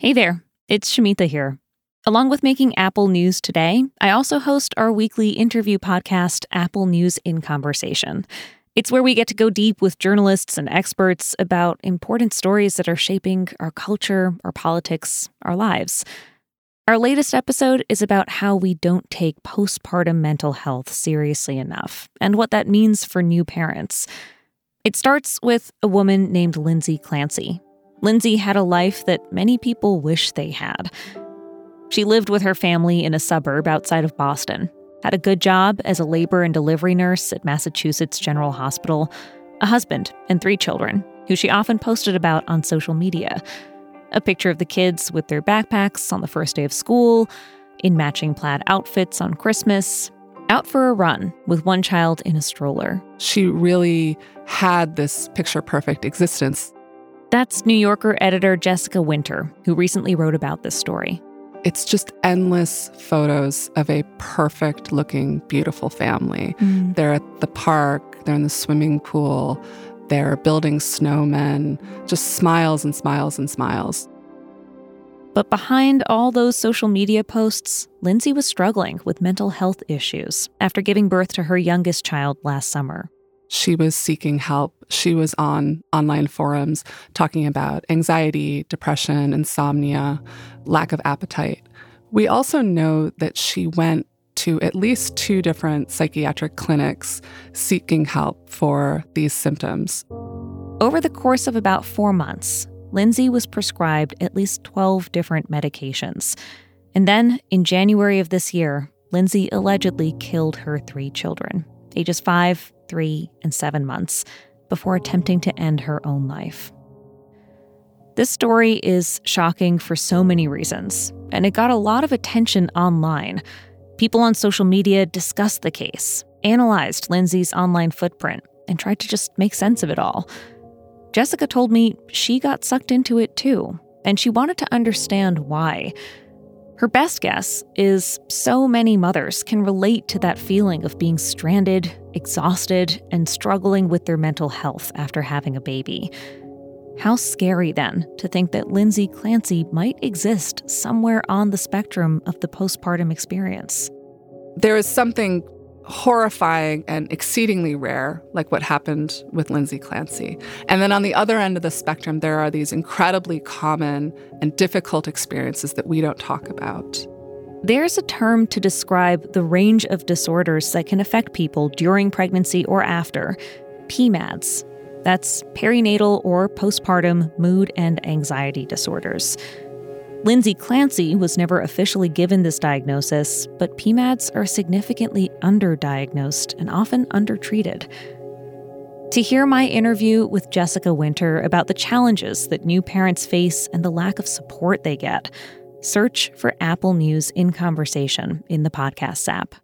Hey there, it's Shumita here. Along with making Apple News today, I also host our weekly interview podcast, Apple News in Conversation. It's where we get to go deep with journalists and experts about important stories that are shaping our culture, our politics, our lives. Our latest episode is about how we don't take postpartum mental health seriously enough and what that means for new parents. It starts with a woman named Lindsay Clancy. Lindsay had a life that many people wish they had. She lived with her family in a suburb outside of Boston, had a good job as a labor and delivery nurse at Massachusetts General Hospital, a husband, and three children, who she often posted about on social media a picture of the kids with their backpacks on the first day of school, in matching plaid outfits on Christmas, out for a run with one child in a stroller. She really had this picture perfect existence. That's New Yorker editor Jessica Winter, who recently wrote about this story. It's just endless photos of a perfect looking, beautiful family. Mm. They're at the park, they're in the swimming pool, they're building snowmen, just smiles and smiles and smiles. But behind all those social media posts, Lindsay was struggling with mental health issues after giving birth to her youngest child last summer. She was seeking help. She was on online forums talking about anxiety, depression, insomnia, lack of appetite. We also know that she went to at least two different psychiatric clinics seeking help for these symptoms. Over the course of about four months, Lindsay was prescribed at least 12 different medications. And then, in January of this year, Lindsay allegedly killed her three children, ages five, three, and seven months, before attempting to end her own life. This story is shocking for so many reasons, and it got a lot of attention online. People on social media discussed the case, analyzed Lindsay's online footprint, and tried to just make sense of it all. Jessica told me she got sucked into it too, and she wanted to understand why. Her best guess is so many mothers can relate to that feeling of being stranded, exhausted, and struggling with their mental health after having a baby. How scary, then, to think that Lindsay Clancy might exist somewhere on the spectrum of the postpartum experience. There is something horrifying and exceedingly rare, like what happened with Lindsay Clancy. And then on the other end of the spectrum, there are these incredibly common and difficult experiences that we don't talk about. There's a term to describe the range of disorders that can affect people during pregnancy or after PMADS, that's perinatal or postpartum mood and anxiety disorders. Lindsay Clancy was never officially given this diagnosis, but PMADs are significantly underdiagnosed and often undertreated. To hear my interview with Jessica Winter about the challenges that new parents face and the lack of support they get, search for Apple News in Conversation in the podcast app.